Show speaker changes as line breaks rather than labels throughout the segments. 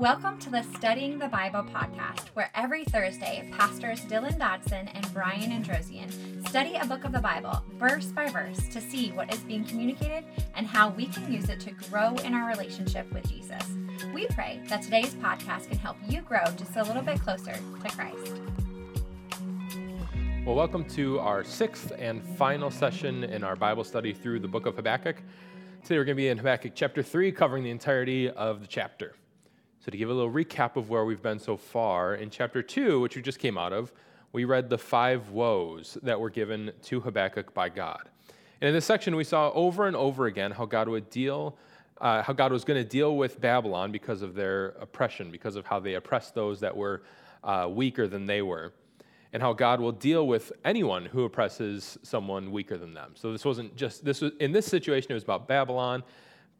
Welcome to the Studying the Bible podcast, where every Thursday, pastors Dylan Dodson and Brian Androsian study a book of the Bible verse by verse to see what is being communicated and how we can use it to grow in our relationship with Jesus. We pray that today's podcast can help you grow just a little bit closer to Christ.
Well, welcome to our sixth and final session in our Bible study through the book of Habakkuk. Today we're going to be in Habakkuk chapter 3, covering the entirety of the chapter. So, to give a little recap of where we've been so far, in chapter 2, which we just came out of, we read the five woes that were given to Habakkuk by God. And in this section, we saw over and over again how God would deal, uh, how God was going to deal with Babylon because of their oppression, because of how they oppressed those that were uh, weaker than they were, and how God will deal with anyone who oppresses someone weaker than them. So this wasn't just this was in this situation; it was about Babylon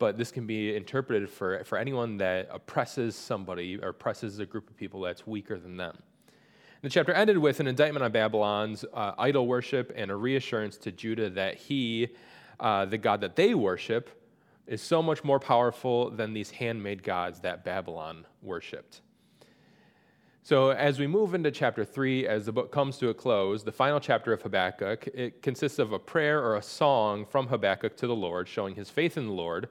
but this can be interpreted for, for anyone that oppresses somebody or oppresses a group of people that's weaker than them. The chapter ended with an indictment on Babylon's uh, idol worship and a reassurance to Judah that he, uh, the God that they worship, is so much more powerful than these handmade gods that Babylon worshiped. So, as we move into chapter 3, as the book comes to a close, the final chapter of Habakkuk, it consists of a prayer or a song from Habakkuk to the Lord, showing his faith in the Lord,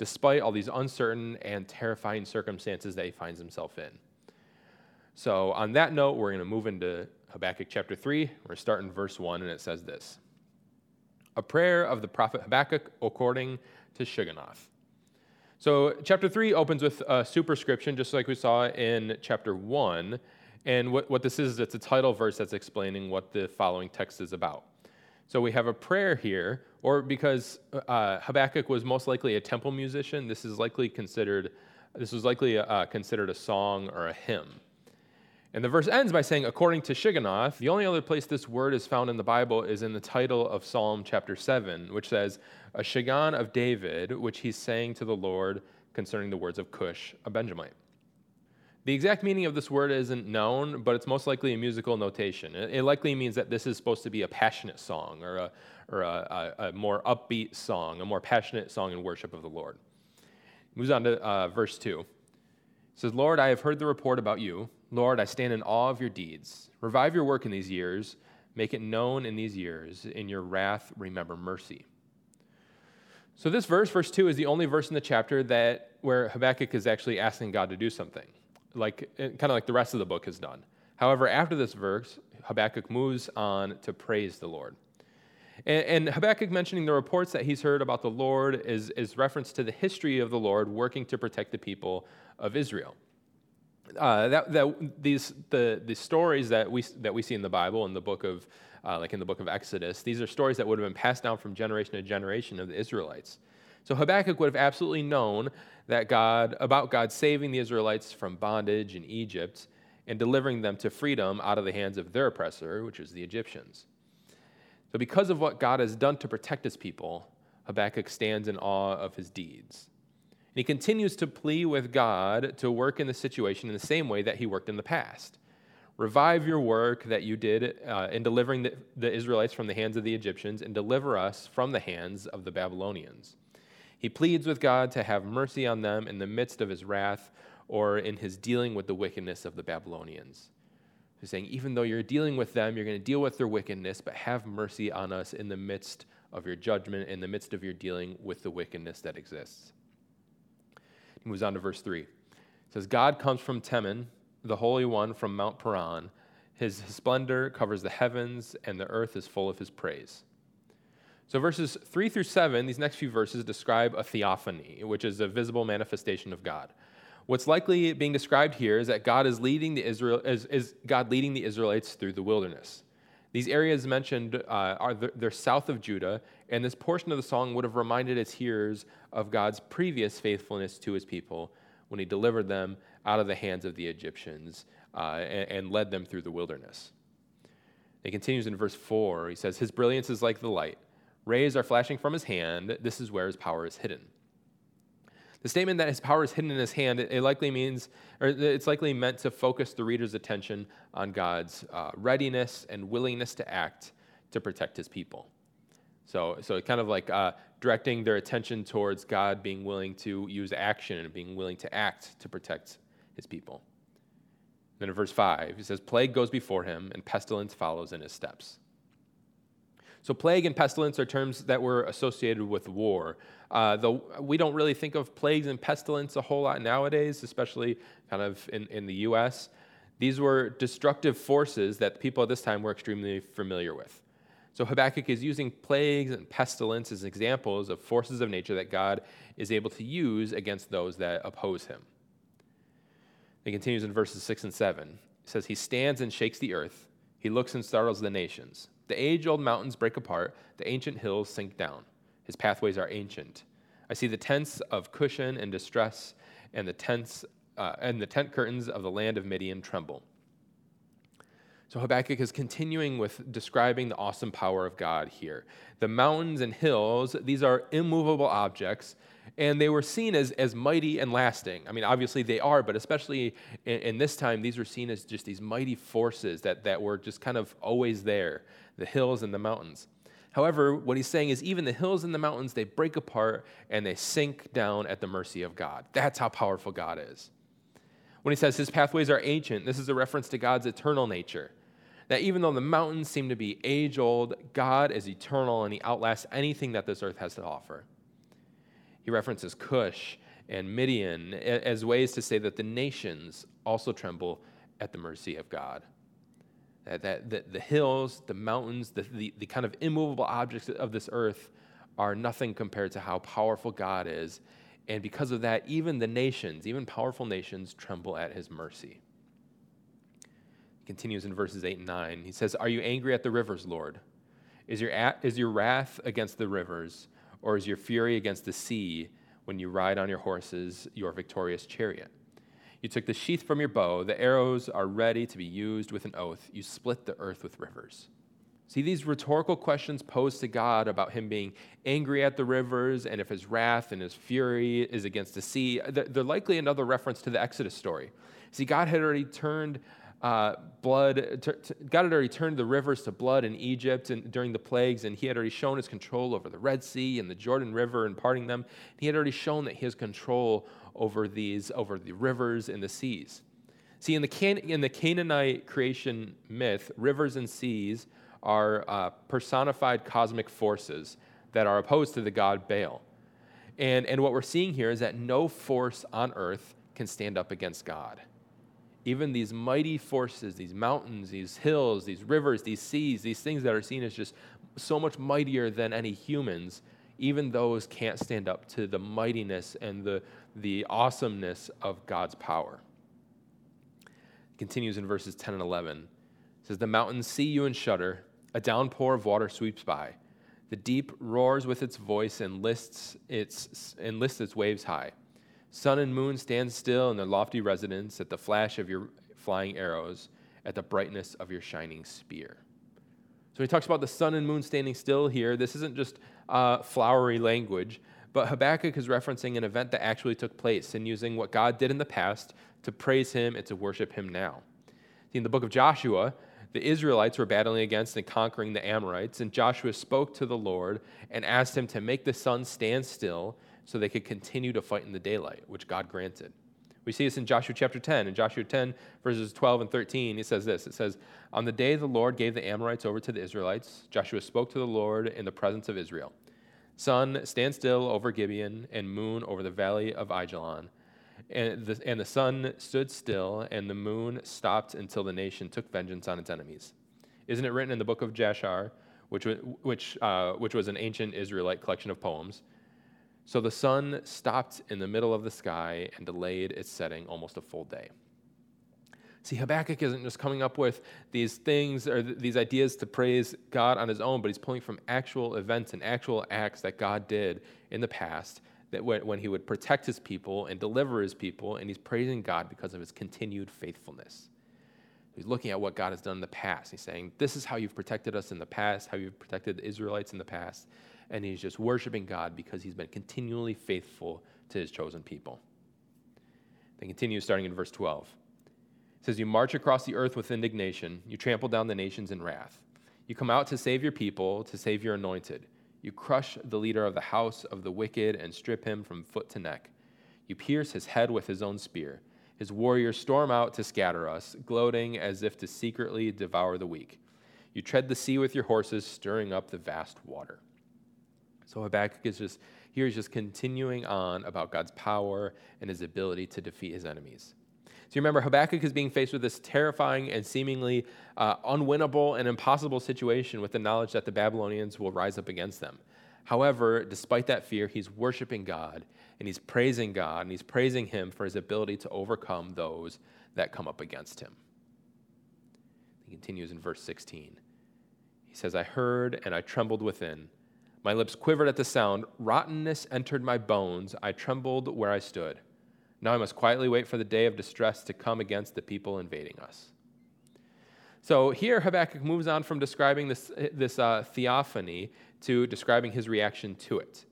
despite all these uncertain and terrifying circumstances that he finds himself in. So, on that note, we're going to move into Habakkuk chapter 3. We're starting verse 1, and it says this A prayer of the prophet Habakkuk according to Shigionoth. So, chapter 3 opens with a superscription, just like we saw in chapter 1. And what, what this is, it's a title verse that's explaining what the following text is about. So we have a prayer here, or because uh, Habakkuk was most likely a temple musician, this is likely considered this was likely uh, considered a song or a hymn. And the verse ends by saying, according to Shigionoth, the only other place this word is found in the Bible is in the title of Psalm chapter 7, which says, A Shiggaion of David, which he's saying to the Lord concerning the words of Cush, a Benjamite. The exact meaning of this word isn't known, but it's most likely a musical notation. It likely means that this is supposed to be a passionate song or a, or a, a, a more upbeat song, a more passionate song in worship of the Lord. moves on to uh, verse 2. It says, Lord, I have heard the report about you. Lord, I stand in awe of your deeds. Revive your work in these years. Make it known in these years. In your wrath, remember mercy. So this verse, verse 2, is the only verse in the chapter that where Habakkuk is actually asking God to do something like eh, kind of like the rest of the book has done. However, after this verse, Habakkuk moves on to praise the Lord. And, and, Habakkuk mentioning the reports that he's heard about the Lord is, is reference to the history of the Lord working to protect the people of Israel. Uh, that, that these the, the stories that we that we see in the Bible in the book of uh, like in the book of Exodus, these are stories that would have been passed down from generation to generation of the Israelites. So Habakkuk would have absolutely known that God, about God saving the Israelites from bondage in Egypt and delivering them to freedom out of the hands of their oppressor, which is the Egyptians. So, because of what God has done to protect his people, Habakkuk stands in awe of his deeds. And he continues to plea with God to work in the situation in the same way that he worked in the past. Revive your work that you did uh, in delivering the, the Israelites from the hands of the Egyptians and deliver us from the hands of the Babylonians. He pleads with God to have mercy on them in the midst of his wrath or in his dealing with the wickedness of the Babylonians. He's saying, even though you're dealing with them, you're going to deal with their wickedness, but have mercy on us in the midst of your judgment, in the midst of your dealing with the wickedness that exists. He moves on to verse 3. It says, God comes from Teman, the Holy One from Mount Paran. His splendor covers the heavens, and the earth is full of his praise. So, verses 3 through 7, these next few verses describe a theophany, which is a visible manifestation of God. What's likely being described here is that God is leading the Israel is, is God leading the Israelites through the wilderness. These areas mentioned uh, are the, they're south of Judah, and this portion of the song would have reminded its hearers of God's previous faithfulness to his people when he delivered them out of the hands of the Egyptians uh, and, and led them through the wilderness. It continues in verse 4. He says, His brilliance is like the light Rays are flashing from his hand. This is where his power is hidden. The statement that his power is hidden in his hand, it likely means, or it's likely meant to focus the reader's attention on God's uh, readiness and willingness to act to protect his people. So, so kind of like uh, directing their attention towards God being willing to use action and being willing to act to protect his people. Then in verse 5, he says, Plague goes before him, and pestilence follows in his steps. So, plague and pestilence are terms that were associated with war. Uh, though we don't really think of plagues and pestilence a whole lot nowadays, especially kind of in, in the US. These were destructive forces that people at this time were extremely familiar with. So Habakkuk is using plagues and pestilence as examples of forces of nature that God is able to use against those that oppose him. It continues in verses 6 and 7. It says, He stands and shakes the earth. He looks and startles the nations. The age old mountains break apart, the ancient hills sink down. His pathways are ancient. I see the tents of Cushan and distress, and the tents uh, and the tent curtains of the land of Midian tremble. So Habakkuk is continuing with describing the awesome power of God here. The mountains and hills, these are immovable objects, and they were seen as, as mighty and lasting. I mean, obviously they are, but especially in, in this time, these were seen as just these mighty forces that, that were just kind of always there the hills and the mountains. However, what he's saying is even the hills and the mountains, they break apart and they sink down at the mercy of God. That's how powerful God is. When he says his pathways are ancient, this is a reference to God's eternal nature. That even though the mountains seem to be age old, God is eternal and he outlasts anything that this earth has to offer. He references Cush and Midian as ways to say that the nations also tremble at the mercy of God. That, that, that the hills, the mountains, the, the, the kind of immovable objects of this earth are nothing compared to how powerful God is. And because of that, even the nations, even powerful nations, tremble at his mercy. He continues in verses 8 and 9. He says, Are you angry at the rivers, Lord? Is your, is your wrath against the rivers? or is your fury against the sea when you ride on your horses, your victorious chariot? You took the sheath from your bow, the arrows are ready to be used with an oath. You split the earth with rivers. See, these rhetorical questions posed to God about him being angry at the rivers and if his wrath and his fury is against the sea, they're likely another reference to the Exodus story. See, God had already turned uh, blood. T- t- God had already turned the rivers to blood in Egypt and during the plagues, and He had already shown His control over the Red Sea and the Jordan River and parting them. He had already shown that He has control over these, over the rivers and the seas. See, in the, Can- in the Canaanite creation myth, rivers and seas are uh, personified cosmic forces that are opposed to the god Baal. And, and what we're seeing here is that no force on earth can stand up against God even these mighty forces, these mountains, these hills, these rivers, these seas, these things that are seen as just so much mightier than any humans, even those can't stand up to the mightiness and the, the awesomeness of God's power. It continues in verses 10 and 11. It says, The mountains see you and shudder, a downpour of water sweeps by. The deep roars with its voice and lists its, and lists its waves high. Sun and moon stand still in their lofty residence at the flash of your flying arrows, at the brightness of your shining spear. So he talks about the sun and moon standing still here. This isn't just uh, flowery language, but Habakkuk is referencing an event that actually took place and using what God did in the past to praise him and to worship him now. In the book of Joshua, the Israelites were battling against and conquering the Amorites, and Joshua spoke to the Lord and asked him to make the sun stand still so they could continue to fight in the daylight, which God granted. We see this in Joshua chapter 10. In Joshua 10, verses 12 and 13, he says this It says, On the day the Lord gave the Amorites over to the Israelites, Joshua spoke to the Lord in the presence of Israel. Sun, stand still over Gibeon, and moon over the valley of Ajalon. And the, and the sun stood still, and the moon stopped until the nation took vengeance on its enemies. Isn't it written in the book of Jashar, which, which, uh, which was an ancient Israelite collection of poems? So the sun stopped in the middle of the sky and delayed its setting almost a full day. See, Habakkuk isn't just coming up with these things or th- these ideas to praise God on his own, but he's pulling from actual events and actual acts that God did in the past that when, when he would protect his people and deliver his people, and he's praising God because of his continued faithfulness. He's looking at what God has done in the past. He's saying, This is how you've protected us in the past, how you've protected the Israelites in the past and he's just worshiping God because he's been continually faithful to his chosen people. They continue starting in verse 12. It says, You march across the earth with indignation, you trample down the nations in wrath. You come out to save your people, to save your anointed. You crush the leader of the house of the wicked and strip him from foot to neck. You pierce his head with his own spear. His warriors storm out to scatter us, gloating as if to secretly devour the weak. You tread the sea with your horses, stirring up the vast water. So Habakkuk is just here is just continuing on about God's power and his ability to defeat his enemies. So you remember, Habakkuk is being faced with this terrifying and seemingly uh, unwinnable and impossible situation with the knowledge that the Babylonians will rise up against them. However, despite that fear, he's worshiping God and he's praising God and he's praising him for his ability to overcome those that come up against him. He continues in verse 16. He says, I heard and I trembled within. My lips quivered at the sound. Rottenness entered my bones. I trembled where I stood. Now I must quietly wait for the day of distress to come against the people invading us. So here Habakkuk moves on from describing this, this uh, theophany to describing his reaction to it.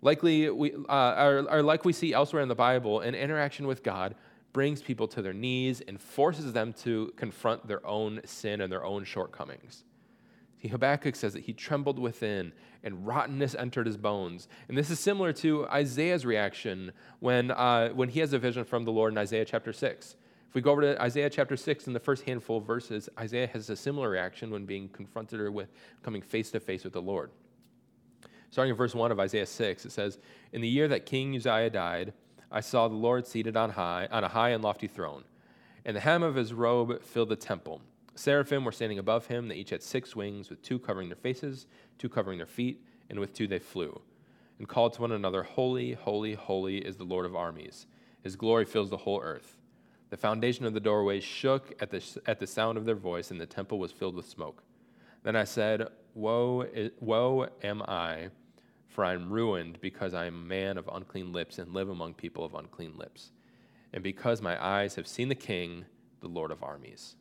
Likely, we, uh, or, or like we see elsewhere in the Bible, an interaction with God brings people to their knees and forces them to confront their own sin and their own shortcomings. Habakkuk says that he trembled within and rottenness entered his bones. And this is similar to Isaiah's reaction when, uh, when he has a vision from the Lord in Isaiah chapter 6. If we go over to Isaiah chapter 6 in the first handful of verses, Isaiah has a similar reaction when being confronted or with coming face to face with the Lord. Starting in verse 1 of Isaiah 6, it says, In the year that King Uzziah died, I saw the Lord seated on high, on a high and lofty throne, and the hem of his robe filled the temple. Seraphim were standing above him. They each had six wings, with two covering their faces, two covering their feet, and with two they flew, and called to one another, Holy, holy, holy is the Lord of armies. His glory fills the whole earth. The foundation of the doorway shook at the, at the sound of their voice, and the temple was filled with smoke. Then I said, Woe, woe am I, for I am ruined, because I am a man of unclean lips and live among people of unclean lips, and because my eyes have seen the King, the Lord of armies.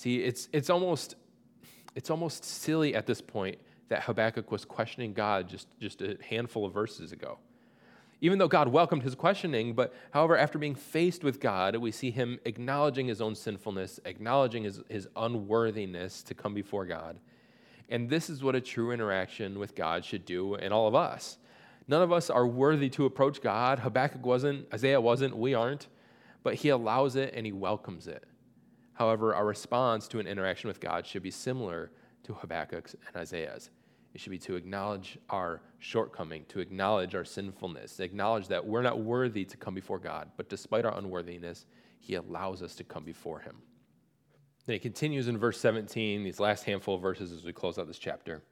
See, it's, it's, almost, it's almost silly at this point that Habakkuk was questioning God just, just a handful of verses ago. Even though God welcomed his questioning, but however, after being faced with God, we see him acknowledging his own sinfulness, acknowledging his, his unworthiness to come before God. And this is what a true interaction with God should do in all of us. None of us are worthy to approach God. Habakkuk wasn't, Isaiah wasn't, we aren't, but he allows it and he welcomes it. However, our response to an interaction with God should be similar to Habakkuk's and Isaiah's. It should be to acknowledge our shortcoming, to acknowledge our sinfulness, to acknowledge that we're not worthy to come before God, but despite our unworthiness, He allows us to come before Him. Then he continues in verse 17, these last handful of verses as we close out this chapter. It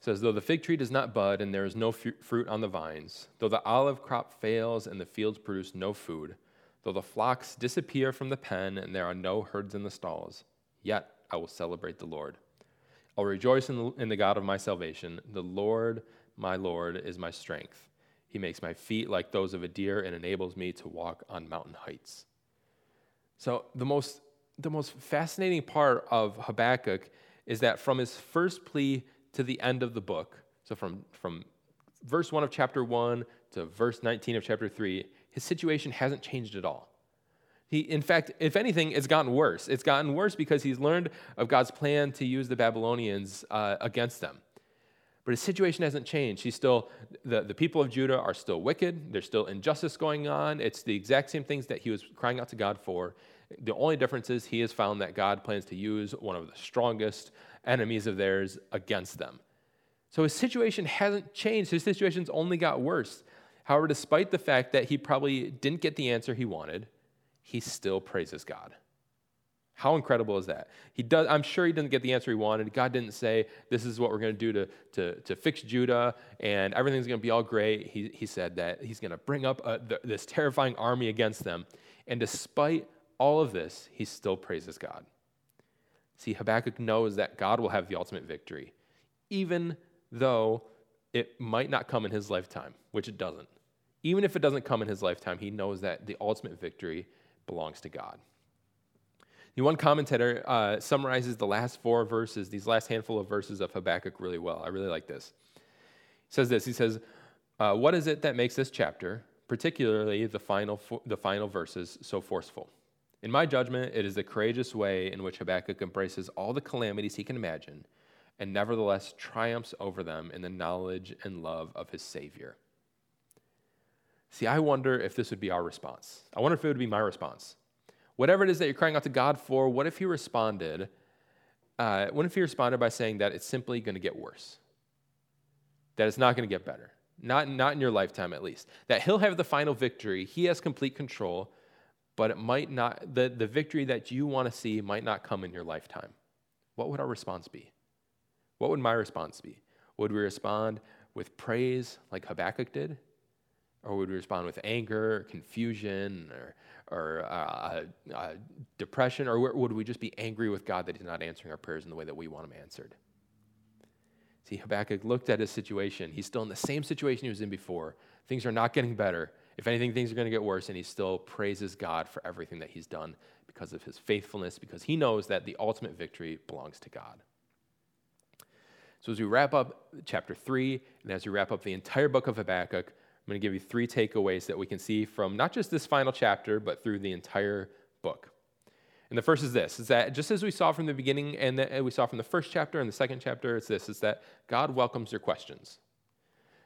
says, Though the fig tree does not bud and there is no fruit on the vines, though the olive crop fails and the fields produce no food, Though the flocks disappear from the pen and there are no herds in the stalls, yet I will celebrate the Lord. I'll rejoice in the, in the, God of my salvation. The Lord, my Lord, is my strength. He makes my feet like those of a deer and enables me to walk on mountain heights. So, the most, the most fascinating part of Habakkuk is that from his first plea to the end of the book, so from, from verse 1 of chapter 1 to verse 19 of chapter 3, his situation hasn't changed at all. He, in fact, if anything, it's gotten worse. It's gotten worse because he's learned of God's plan to use the Babylonians uh, against them. But his situation hasn't changed. He's still, the, the people of Judah are still wicked. There's still injustice going on. It's the exact same things that he was crying out to God for. The only difference is he has found that God plans to use one of the strongest enemies of theirs against them. So his situation hasn't changed. His situation's only got worse. However, despite the fact that he probably didn't get the answer he wanted, he still praises God. How incredible is that? He does, I'm sure he didn't get the answer he wanted. God didn't say, This is what we're going to do to, to, fix Judah and everything's going to be all great. He, he said that he's going to bring up a, the, this terrifying army against them. And despite all of this, he still praises God. See, Habakkuk knows that God will have the ultimate victory, even though it might not come in his lifetime, which it doesn't. Even if it doesn't come in his lifetime, he knows that the ultimate victory belongs to God. The one commentator uh, summarizes the last four verses, these last handful of verses of Habakkuk, really well. I really like this. He says this He says, uh, What is it that makes this chapter, particularly the final, the final verses, so forceful? In my judgment, it is the courageous way in which Habakkuk embraces all the calamities he can imagine and nevertheless triumphs over them in the knowledge and love of his Savior. See, I wonder if this would be our response. I wonder if it would be my response. Whatever it is that you're crying out to God for, what if He responded? Uh, what if He responded by saying that it's simply going to get worse? That it's not going to get better? Not, not in your lifetime, at least. That He'll have the final victory, He has complete control, but it might not, the, the victory that you want to see might not come in your lifetime. What would our response be? What would my response be? Would we respond with praise like Habakkuk did? Or would we respond with anger, or confusion, or, or uh, uh, depression? Or would we just be angry with God that He's not answering our prayers in the way that we want them answered? See, Habakkuk looked at his situation. He's still in the same situation he was in before. Things are not getting better. If anything, things are going to get worse, and he still praises God for everything that he's done because of his faithfulness, because he knows that the ultimate victory belongs to God. So, as we wrap up chapter 3, and as we wrap up the entire book of Habakkuk, I'm going to give you three takeaways that we can see from not just this final chapter, but through the entire book. And the first is this is that just as we saw from the beginning and the, we saw from the first chapter and the second chapter, it's this is that God welcomes your questions.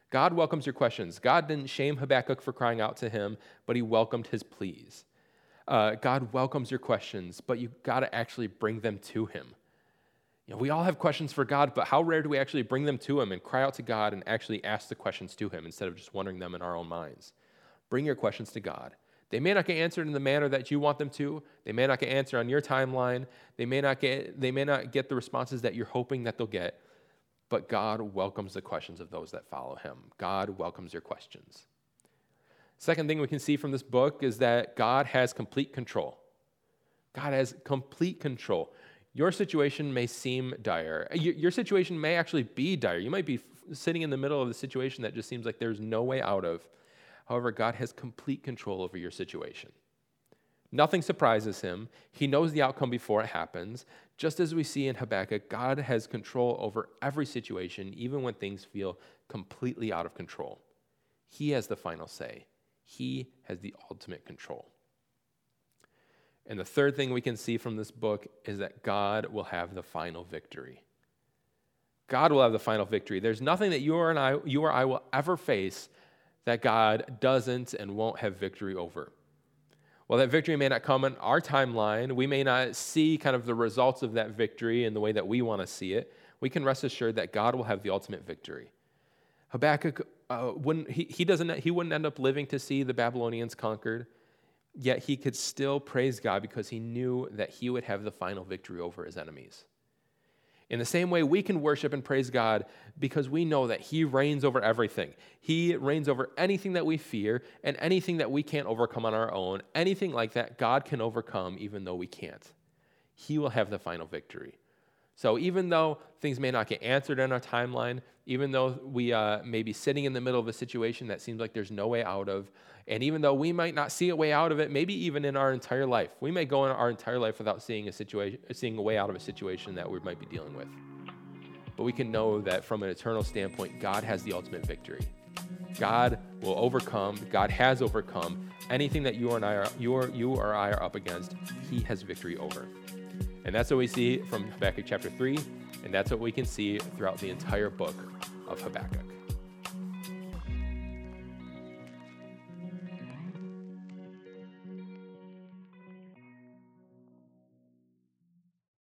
God welcomes your questions. God didn't shame Habakkuk for crying out to him, but he welcomed his pleas. Uh, God welcomes your questions, but you got to actually bring them to him. You know, we all have questions for God, but how rare do we actually bring them to him and cry out to God and actually ask the questions to him instead of just wondering them in our own minds? Bring your questions to God. They may not get answered in the manner that you want them to. They may not get answered on your timeline. They may not get, they may not get the responses that you're hoping that they'll get. But God welcomes the questions of those that follow him. God welcomes your questions. Second thing we can see from this book is that God has complete control. God has complete control. Your situation may seem dire. Your situation may actually be dire. You might be sitting in the middle of a situation that just seems like there's no way out of. However, God has complete control over your situation. Nothing surprises him. He knows the outcome before it happens. Just as we see in Habakkuk, God has control over every situation, even when things feel completely out of control. He has the final say, He has the ultimate control. And the third thing we can see from this book is that God will have the final victory. God will have the final victory. There's nothing that you or, I, you or I will ever face that God doesn't and won't have victory over. While that victory may not come in our timeline, we may not see kind of the results of that victory in the way that we want to see it. We can rest assured that God will have the ultimate victory. Habakkuk, uh, wouldn't, he, he, doesn't, he wouldn't end up living to see the Babylonians conquered, yet he could still praise God because he knew that he would have the final victory over his enemies. In the same way, we can worship and praise God because we know that He reigns over everything. He reigns over anything that we fear and anything that we can't overcome on our own. Anything like that, God can overcome even though we can't. He will have the final victory. So even though things may not get answered in our timeline, even though we uh, may be sitting in the middle of a situation that seems like there's no way out of, and even though we might not see a way out of it, maybe even in our entire life, we may go in our entire life without seeing a situation, seeing a way out of a situation that we might be dealing with. But we can know that from an eternal standpoint, God has the ultimate victory. God will overcome. God has overcome anything that you and I are, you or, you or I are up against. He has victory over. And that's what we see from Habakkuk chapter 3, and that's what we can see throughout the entire book of Habakkuk.